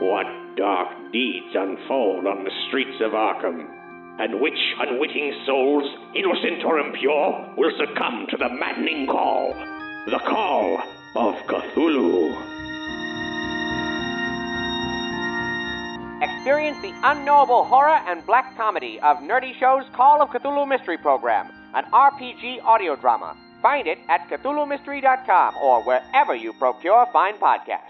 What dark deeds unfold on the streets of Arkham? And which unwitting souls, innocent or impure, will succumb to the maddening call? The call of Cthulhu. Experience the unknowable horror and black comedy of Nerdy Show's Call of Cthulhu Mystery Program, an RPG audio drama. Find it at CthulhuMystery.com or wherever you procure fine podcasts.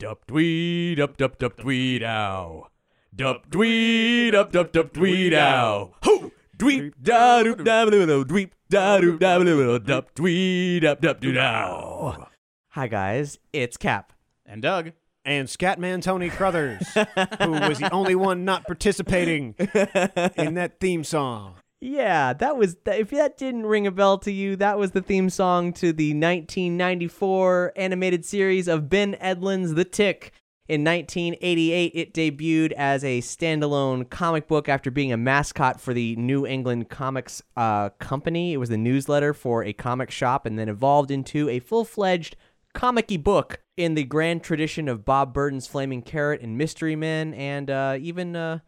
Dup dwee dup dup dup dwee ow. Dup dwee dup dup dup dwee ow. Ho! Dweep da doop da blue dweep da doop da blue dup dwee dup dup doo dow. Hi guys, it's Cap. And Doug. and Scatman Tony Crothers, who was the only one not participating in that theme song. Yeah, that was if that didn't ring a bell to you, that was the theme song to the 1994 animated series of Ben Edlund's The Tick. In 1988, it debuted as a standalone comic book after being a mascot for the New England Comics uh, Company. It was the newsletter for a comic shop and then evolved into a full fledged comic book in the grand tradition of Bob Burden's Flaming Carrot and Mystery Men, and uh, even uh,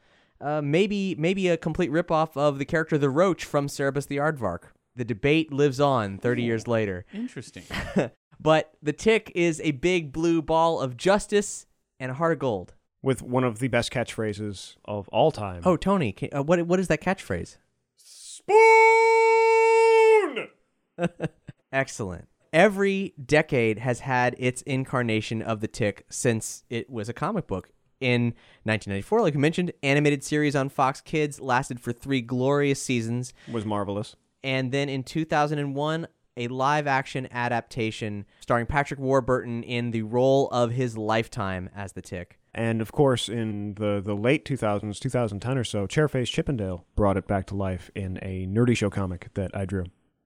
uh, maybe maybe a complete ripoff of the character the Roach from Cerebus the Aardvark. The debate lives on 30 years later. Interesting. But the tick is a big blue ball of justice and a heart of gold. With one of the best catchphrases of all time. Oh, Tony, can, uh, what what is that catchphrase? Spoon! Excellent. Every decade has had its incarnation of the tick since it was a comic book. In 1994, like we mentioned, animated series on Fox Kids lasted for three glorious seasons. Was marvelous. And then in 2001, a live action adaptation starring Patrick Warburton in the role of his lifetime as the tick. And of course, in the, the late 2000s, 2010 or so, Chairface Chippendale brought it back to life in a nerdy show comic that I drew.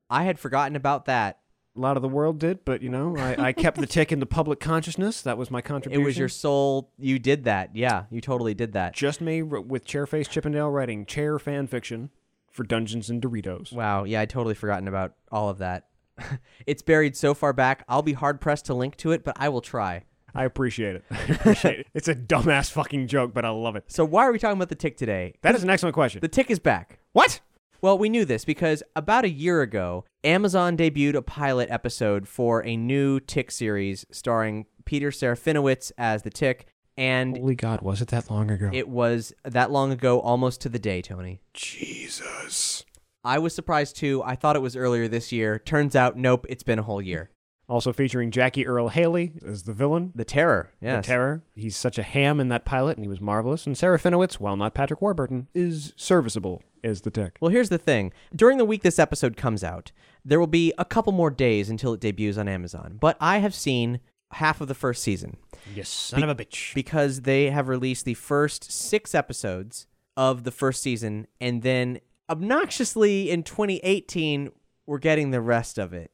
I had forgotten about that. A lot of the world did, but you know, I, I kept the tick in the public consciousness. That was my contribution. It was your soul. You did that. Yeah, you totally did that. just me r- with Chairface Chippendale writing chair fan fiction for Dungeons and Doritos. Wow. Yeah, I totally forgotten about all of that. it's buried so far back. I'll be hard pressed to link to it, but I will try. I appreciate it. I appreciate it. It's a dumbass fucking joke, but I love it. So why are we talking about the tick today? That is an excellent question. The tick is back. what? Well, we knew this because about a year ago, Amazon debuted a pilot episode for a new Tick series starring Peter Serafinowicz as the Tick, and Holy God, was it that long ago? it was that long ago, almost to the day, Tony. Jesus. I was surprised too. I thought it was earlier this year. Turns out, nope, it's been a whole year. Also featuring Jackie Earle Haley as the villain. The Terror, yes. The Terror. He's such a ham in that pilot, and he was marvelous. And Serafinowicz, while not Patrick Warburton, is serviceable as the Tick. Well, here's the thing. During the week this episode comes out, there will be a couple more days until it debuts on Amazon. But I have seen half of the first season Yes, son of a bitch. because they have released the first six episodes of the first season, and then obnoxiously in 2018, we're getting the rest of it.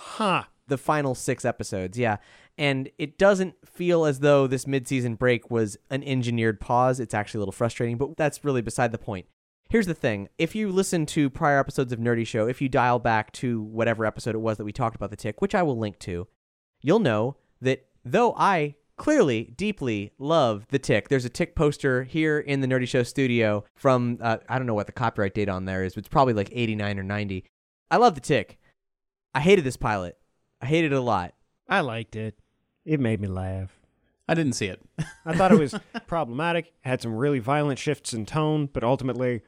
Huh. The final six episodes, yeah. And it doesn't feel as though this mid-season break was an engineered pause. It's actually a little frustrating, but that's really beside the point. Here's the thing. If you listen to prior episodes of Nerdy Show, if you dial back to whatever episode it was that we talked about the tick, which I will link to, you'll know that though I clearly deeply love the tick, there's a tick poster here in the Nerdy Show studio from, uh, I don't know what the copyright date on there is, but it's probably like 89 or 90. I love the tick. I hated this pilot. I hated it a lot. I liked it. It made me laugh. I didn't see it. I thought it was problematic, had some really violent shifts in tone, but ultimately,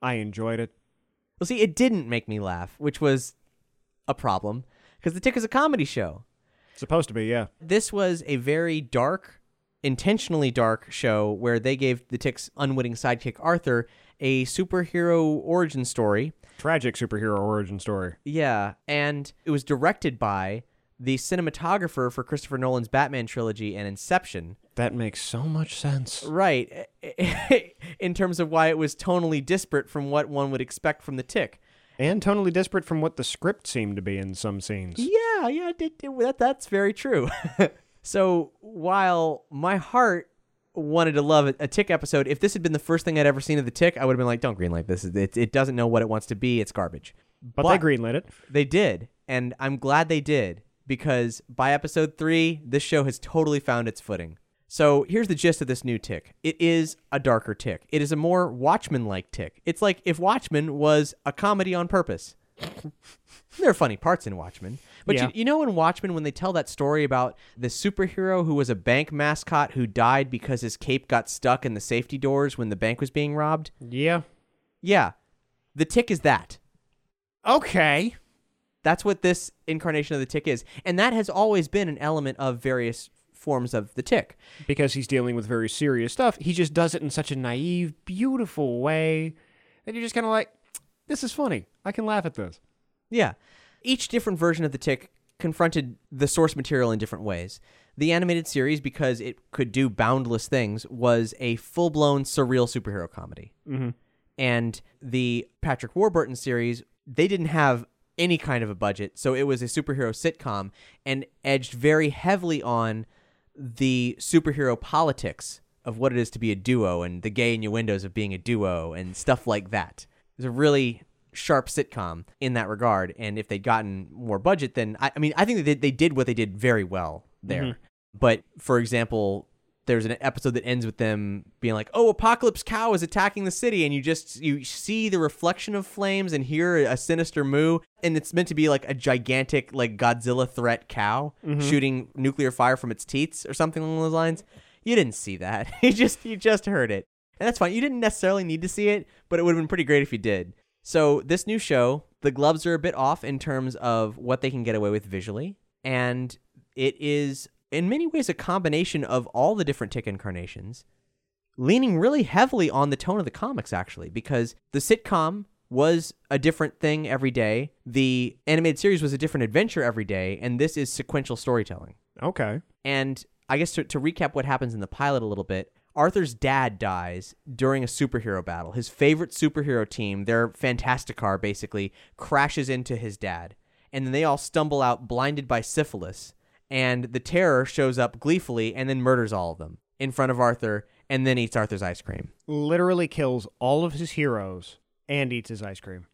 I enjoyed it. Well, see, it didn't make me laugh, which was a problem because The Tick is a comedy show. Supposed to be, yeah. This was a very dark, intentionally dark show where they gave The Tick's unwitting sidekick Arthur a superhero origin story. Tragic superhero origin story. Yeah, and it was directed by the cinematographer for Christopher Nolan's Batman trilogy and Inception. That makes so much sense. Right. In terms of why it was tonally disparate from what one would expect from The Tick. And tonally disparate from what the script seemed to be in some scenes. Yeah, yeah, that, that's very true. so while my heart wanted to love a, a Tick episode, if this had been the first thing I'd ever seen of the Tick, I would have been like, "Don't greenlight this. It, it doesn't know what it wants to be. It's garbage." But, they greenlit it. They did, and I'm glad they did because by episode three, this show has totally found its footing. So here's the gist of this new tick. It is a darker tick. It is a more Watchmen-like tick. It's like if Watchmen was a comedy on purpose. There are funny parts in Watchmen, but Yeah. you, you know in Watchmen when they tell that story about the superhero who was a bank mascot who died because his cape got stuck in the safety doors when the bank was being robbed? Yeah. Yeah, the tick is that. Okay. That's what this incarnation of the tick is. And that has always been an element of various forms of the tick. Because he's dealing with very serious stuff, he just does it in such a naive, beautiful way that you're just kind of like, this is funny. I can laugh at this. Yeah. Each different version of the tick confronted the source material in different ways. The animated series, because it could do boundless things, was a full blown surreal superhero comedy. Mm-hmm. And the Patrick Warburton series, they didn't have any kind of a budget, so it was a superhero sitcom and edged very heavily on the superhero politics of what it is to be a duo and the gay innuendos of being a duo and stuff like that. It was a really sharp sitcom in that regard. And if they'd gotten more budget, then I, I mean, I think that they, they did what they did very well there. Mm-hmm. But for example, there's an episode that ends with them being like, "Oh, Apocalypse Cow is attacking the city," and you just you see the reflection of flames and hear a sinister moo, and it's meant to be like a gigantic like Godzilla threat cow mm-hmm. shooting nuclear fire from its teats or something along those lines. You didn't see that. you just you just heard it, and that's fine. You didn't necessarily need to see it, but it would have been pretty great if you did. So this new show, the gloves are a bit off in terms of what they can get away with visually, and it is in many ways a combination of all the different tick incarnations, leaning really heavily on the tone of the comics actually, because the sitcom was a different thing every day, the animated series was a different adventure every day, and this is sequential storytelling. Okay. And I guess to, to recap what happens in the pilot a little bit, Arthur's dad dies during a superhero battle. His favorite superhero team, their Fantasticar, basically crashes into his dad. And then they all stumble out blinded by syphilis. And the terror shows up gleefully and then murders all of them in front of Arthur and then eats Arthur's ice cream. Literally kills all of his heroes and eats his ice cream.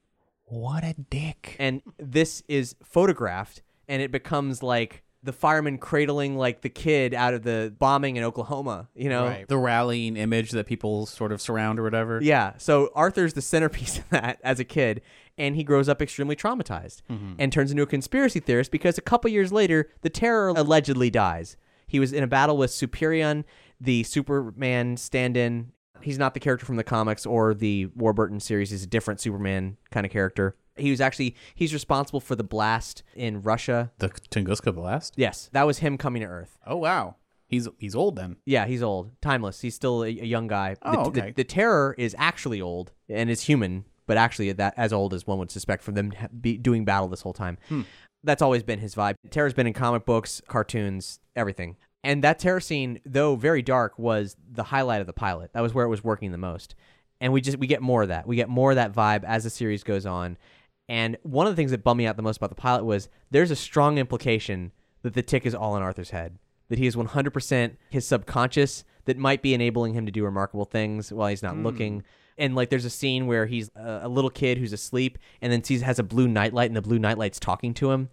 What a dick. and this is photographed and it becomes like the fireman cradling like the kid out of the bombing in Oklahoma, you know? Right. The rallying image that people sort of surround or whatever. Yeah. So Arthur's the centerpiece of that as a kid, and he grows up extremely traumatized mm-hmm. and turns into a conspiracy theorist because a couple years later, the terror allegedly dies. He was in a battle with Superion, the Superman stand in. He's not the character from the comics or the Warburton series. He's a different Superman kind of character. He was actually he's responsible for the blast in Russia. The Tunguska Blast. Yes, that was him coming to Earth. Oh wow. He's he's old then. Yeah, he's old, timeless. He's still a, a young guy. Oh, the, okay. the, the terror is actually old and is human, but actually that as old as one would suspect from them be doing battle this whole time. Hmm. That's always been his vibe. Terror's been in comic books, cartoons, everything. And that terror scene, though very dark, was the highlight of the pilot. That was where it was working the most. And we just we get more of that. We get more of that vibe as the series goes on. And one of the things that bummed me out the most about the pilot was there's a strong implication that the tick is all in Arthur's head. That he is 100% his subconscious that might be enabling him to do remarkable things while he's not hmm. looking. And like there's a scene where he's a, a little kid who's asleep and then sees has a blue nightlight and the blue nightlight's talking to him.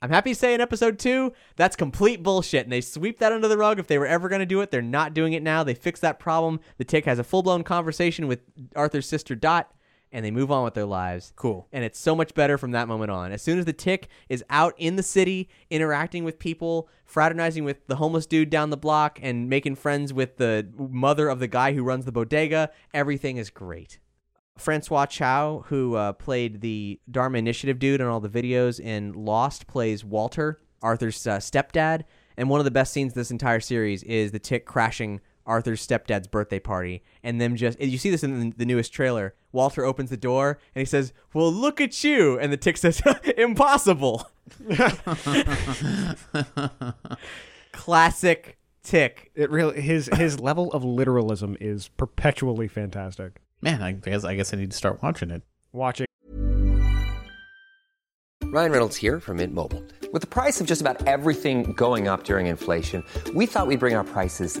I'm happy to say in episode two, that's complete bullshit. And they sweep that under the rug. If they were ever going to do it, they're not doing it now. They fixed that problem. The tick has a full blown conversation with Arthur's sister Dot, and they move on with their lives. Cool. And it's so much better from that moment on. As soon as the tick is out in the city, interacting with people, fraternizing with the homeless dude down the block, and making friends with the mother of the guy who runs the bodega, everything is great. Francois Chau, who uh, played the Dharma Initiative dude on all the videos in Lost, plays Walter, Arthur's uh, stepdad. And one of the best scenes of this entire series is the tick crashing Arthur's stepdad's birthday party. And them just, you see this in the, the newest trailer. Walter opens the door and he says, Well, look at you. And the tick says, Impossible. Classic tick. It really his his level of literalism is perpetually fantastic. Man, I guess I guess I need to start watching it. Watching Ryan Reynolds here from Mint Mobile. With the price of just about everything going up during inflation, we thought we'd bring our prices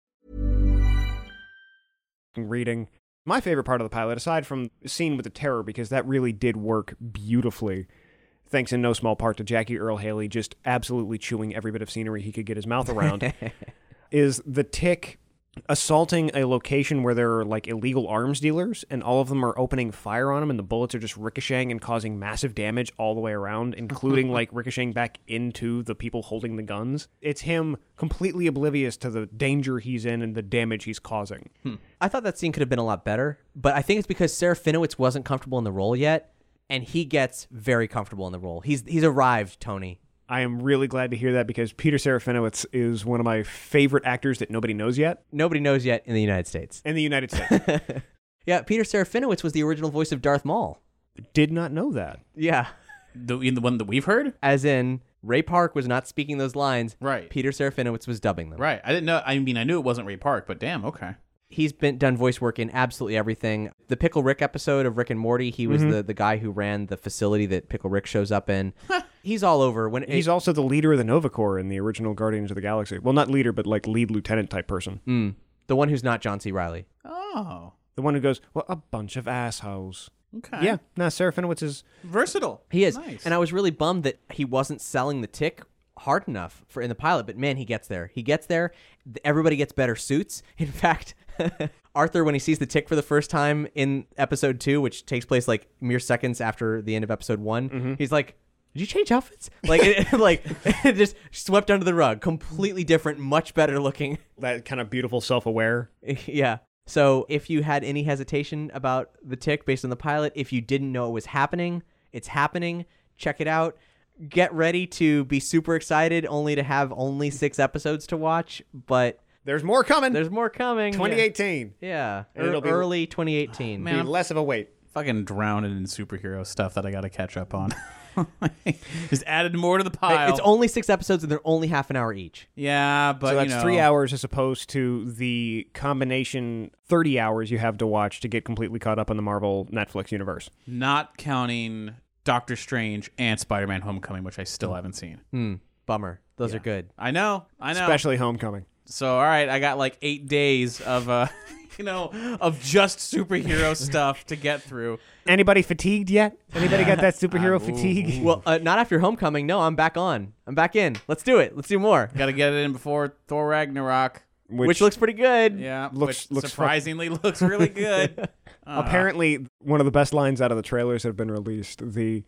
Reading. My favorite part of the pilot, aside from the scene with the terror, because that really did work beautifully, thanks in no small part to Jackie Earle Haley just absolutely chewing every bit of scenery he could get his mouth around, is the tick assaulting a location where there are like illegal arms dealers and all of them are opening fire on him and the bullets are just ricocheting and causing massive damage all the way around including like ricocheting back into the people holding the guns it's him completely oblivious to the danger he's in and the damage he's causing hmm. I thought that scene could have been a lot better, but I think it's because Serafinowicz wasn't comfortable in the role yet, and he gets very comfortable in the role. He's he's arrived, Tony. I am really glad to hear that because Peter Serafinowicz is one of my favorite actors that nobody knows yet Nobody knows yet in the United States. in the United States. Yeah, Peter Serafinowicz was the original voice of Darth Maul. Did not know that. Yeah, The in the one that we've heard. as in Ray Park was not speaking those lines. Right. Peter Serafinowicz was dubbing them. Right. I didn't know. I mean, I knew it wasn't Ray Park, but damn. Okay. He's been done voice work in absolutely everything. The Pickle Rick episode of Rick and Morty, he was mm-hmm. the, the guy who ran the facility that Pickle Rick shows up in. He's all over. When He's also the leader of the Nova Corps in the original Guardians of the Galaxy. Well, not leader, but like lead lieutenant type person. Mm, the one who's not John C. Reilly. Oh. The one who goes, well, a bunch of assholes. Okay. Yeah, no, Serafinowicz is. Versatile. He is. Nice. And I was really bummed that he wasn't selling the tick hard enough for in the pilot, but man, he gets there. He gets there. Everybody gets better suits. In fact, Arthur, when he sees the tick for the first time in episode two, which takes place like mere seconds after the end of episode one, he's like, "Did you change outfits?" Like, it, like it just swept under the rug. Completely different, much better looking. That kind of beautiful self aware. yeah. So if you had any hesitation about the tick based on the pilot, if you didn't know it was happening, it's happening. Check it out. Get ready to be super excited, only to have only six episodes to watch. But There's more coming. there's more coming. 2018. Yeah, And it'll Ear- be- early 2018. Ah, man, Be less of a wait. Fucking drowning in superhero stuff that I got to catch up on. Just added more to the Hey, pile. It's only six episodes, and they're only half an hour each. yeah, but so that's you know, three hours as opposed to the combination 30 hours you have to watch to get completely caught up on the Marvel Netflix universe. Not counting Doctor Strange and Spider-Man: Homecoming, which I still haven't seen. Hmm. Bummer. Those are good. I know. I know. Especially Homecoming. So all right, I got like eight days of uh, you know, of just superhero stuff to get through. Anybody fatigued yet? Anybody got that superhero I'm- fatigue? Well, uh, not after Homecoming. No, I'm back on. I'm back in. Let's do it. Let's do more. Got to get it in before Thor Ragnarok. Which, looks pretty good. Yeah, Looks- which looks fuck- surprisingly looks really good. Uh, Apparently, one of the best lines out of the trailers that have been released, the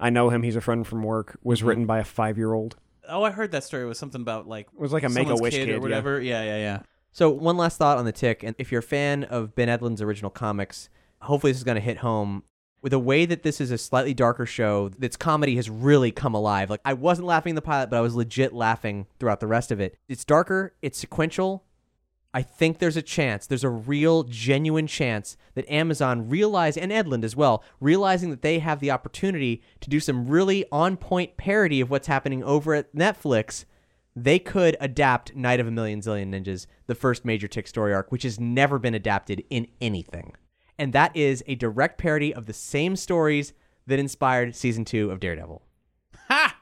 I know him, he's a friend from work, was Mm-hmm. written by a five year old. oh, I heard that story It was something about like It was like a someone's Make a Wish kid, kid, or yeah. whatever. Yeah, yeah, yeah. So one last thought on the tick, and if you're a fan of Ben Edlund's original comics, hopefully this is going to hit home. With the way that this is a slightly darker show, its comedy has really come alive. Like I wasn't laughing in the pilot, but I was legit laughing throughout the rest of it. It's darker, it's sequential. I think there's a chance, there's a real, genuine chance that Amazon realize, and Edlund as well, realizing that they have the opportunity to do some really on point parody of what's happening over at Netflix, they could adapt Night of a Million Zillion Ninjas, the first major tick story arc, which has never been adapted in anything. And that is a direct parody of the same stories that inspired season two of Daredevil. Ha!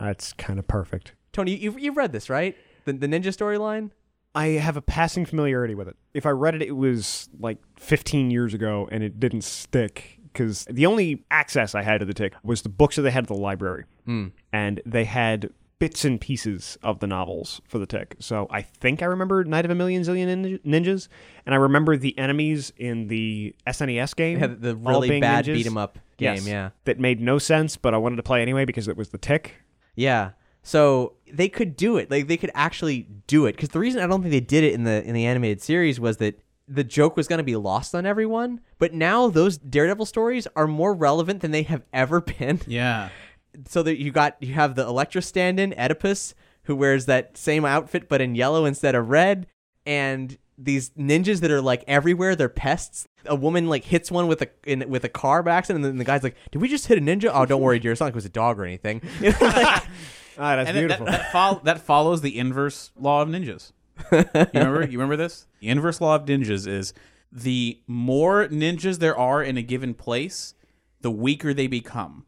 That's kind of perfect. Tony, you've, you've read this, right? The, the ninja storyline? I have a passing familiarity with it. If I read it, it was like 15 years ago and it didn't stick because the only access I had to the tick was the books that they had at the library. Mm. And they had bits and pieces of the novels for the tick. So I think I remember Night of a Million Zillion Ninjas, and I remember the enemies in the SNES game. Yeah, the really bad ninjas. beat 'em up game, Yes. yeah. That made no sense, but I wanted to play anyway because it was the tick. Yeah. So they could do it. Like they could actually do it. Because the reason I don't think they did it in the in the animated series was that the joke was going to be lost on everyone. But now those Daredevil stories are more relevant than they have ever been. Yeah. So that you got you have the Elektra stand-in Oedipus who wears that same outfit but in yellow instead of red, and these ninjas that are like everywhere. They're pests. A woman like hits one with a in, with a car by accident, and then the guy's like, "Did we just hit a ninja?" Oh, don't worry, dear. It's not like it was a dog or anything. Ah, that's And that- beautiful. That, that, fol- that follows the inverse law of ninjas. You remember? You remember this? The inverse law of ninjas is the more ninjas there are in a given place, the weaker they become.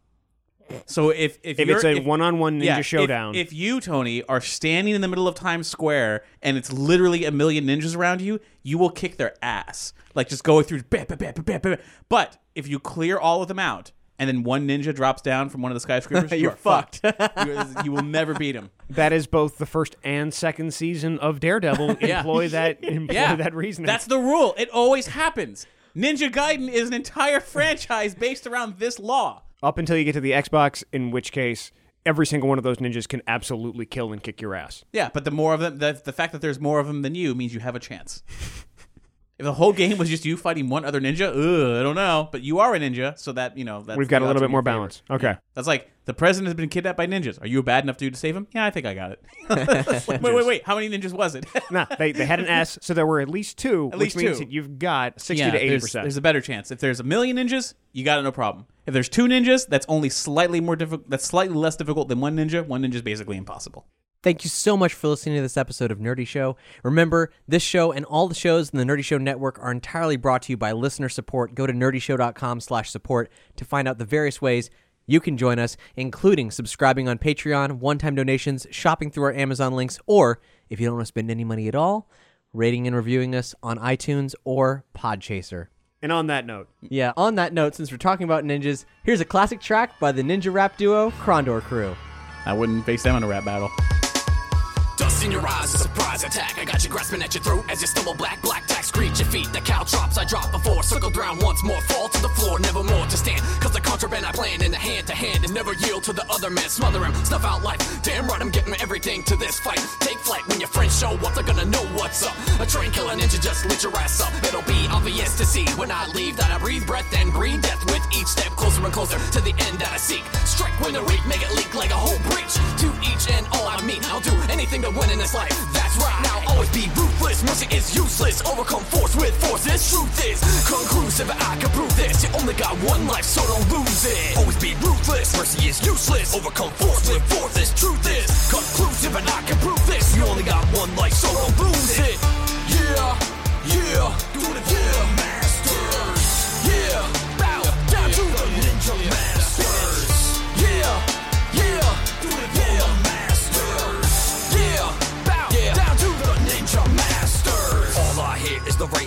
So if if, If you're, it's a one-on-one ninja yeah, showdown. if, you Tony are standing in the middle of Times Square and it's literally a million ninjas around you, you will kick their ass. Like just go through. Bah, bah, bah. But if you clear all of them out. And then one ninja drops down from one of the skyscrapers. you You're are fucked. you, you will never beat him. That is both the first and second season of Daredevil. Yeah. Employ that. Employ Yeah, that reasoning. That's the rule. It always happens. Ninja Gaiden is an entire franchise based around this law. Up until you get to the Xbox, in which case every single one of those ninjas can absolutely kill and kick your ass. Yeah, but the more of them, the, the fact that there's more of them than you means you have a chance. if the whole game was just you fighting one other ninja, ugh, I don't know. But you are a ninja, so that you know that's We've got a little bit more in your favor. balance. Okay. That's like the president has been kidnapped by ninjas. Are you a bad enough to, to save him? Yeah, I think I got it. wait, wait, wait. How many ninjas was it? nah, they, they had an S, so there were at least two, At which least means two. that you've got 60 yeah, to 80%. There's, there's a better chance. If there's a million ninjas, you got it no problem. If there's two ninjas, that's only slightly more difficult. That's slightly less difficult than one ninja. One ninja is basically impossible. Thank you so much for listening to this episode of Nerdy Show. Remember, this show and all the shows in the Nerdy Show network are entirely brought to you by listener support. Go to nerdyshow.com slash support to find out the various ways you can join us, including subscribing on Patreon, one-time donations, shopping through our Amazon links, or, if you don't want to spend any money at all, rating and reviewing us on iTunes or Podchaser. and on that note, Yeah, on that note, since we're talking about ninjas, here's a classic track by the ninja rap duo Krondor Crew. I wouldn't face them in a rap battle. In your eyes, a surprise attack. I got you grasping at your throat as you stumble back. Black tack, screech your feet. The cow drops, I drop before. circle round once more, fall to the floor, never more to stand. Cause the contraband I plan in the hand to hand and never yield to the other man. Smother him, snuff out life. Damn right, I'm getting everything to this fight. Take flight when your friends show up, they're gonna know what's up. A train killer ninja just lit your ass up. It'll be obvious to see when I leave that I breathe breath and breathe death with each step closer and closer to the end that I seek. Strike when the weak, make it leak like a whole breach. To each and all I mean, I'll do anything to win in this life. That's right. Now always be ruthless. Mercy is useless. Overcome force with force. This truth is conclusive. I can prove this. You only got one life, so don't lose it. Always be ruthless. Mercy is useless. Overcome force with force. This truth is conclusive, and I can prove this. You only got one life, so don't lose it. Yeah, yeah,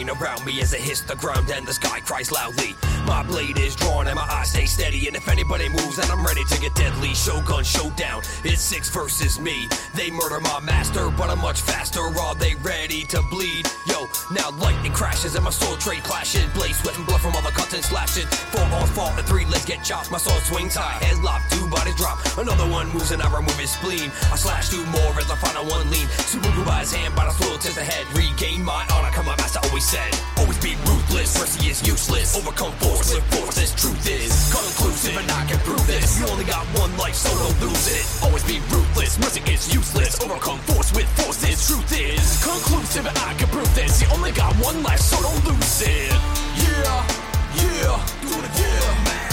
around me as it hits the ground and the sky cries loudly. My blade is drawn and my eyes stay steady. And if anybody moves, then I'm ready to get deadly. Shogun showdown. It's six versus me. They murder my master, but I'm much faster. Are they ready to bleed? Yo, now lightning crashes and my sword trade clashes. Blade sweat blood from all the cuts and slashes. Four on fault and three legs get chopped. My sword swings high, head locked, two bodies drop. Another one moves and I remove his spleen. I slash two more as I final one lean. Subaru by his hand, but I slow to the head. Regain my honor, come my master always said. Always be ruthless. Mercy is useless. Overcome force with force, this truth is conclusive, and I can prove this. You only got one life, so don't lose it. Always be ruthless, mercy is useless. Overcome force with force, this truth is conclusive, and I can prove this. You only got one life, so don't lose it. Yeah, yeah, do it masters.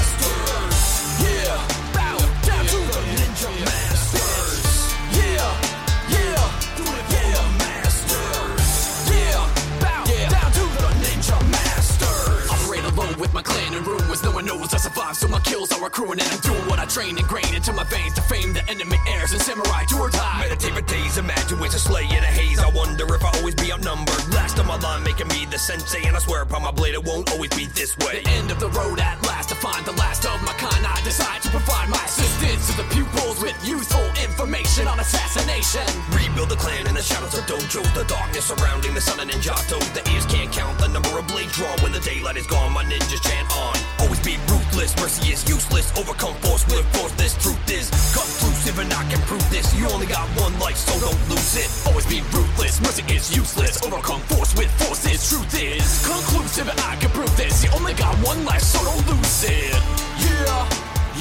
My clan and ruin was no one knows I survive, so my kills are accruing and I'm doing what I train and grain into my veins to fame the enemy heirs and samurai to or die. Meditate for days, imagine ways to slay in a haze. I wonder if I always be outnumbered. Last on my line, making me the sensei, and I swear upon my blade it won't always be this way. The end of the road at last to find the last of my kind. I decide to provide my assistance to the pupils with useful information on assassination. Rebuild the clan in the shadows of dojos, the darkness surrounding the sun and ninjato. The ears can't count the number of blades drawn when the daylight is gone. My ninjas chant on. Always be ruthless, mercy is useless. Overcome force with force. This truth is conclusive, and I can prove this. You only got one life, so don't lose it. Always be ruthless, mercy is useless. Overcome force with force, this truth is conclusive, and I can prove this. You only got one life, so don't lose it. Yeah,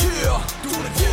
yeah, do it again,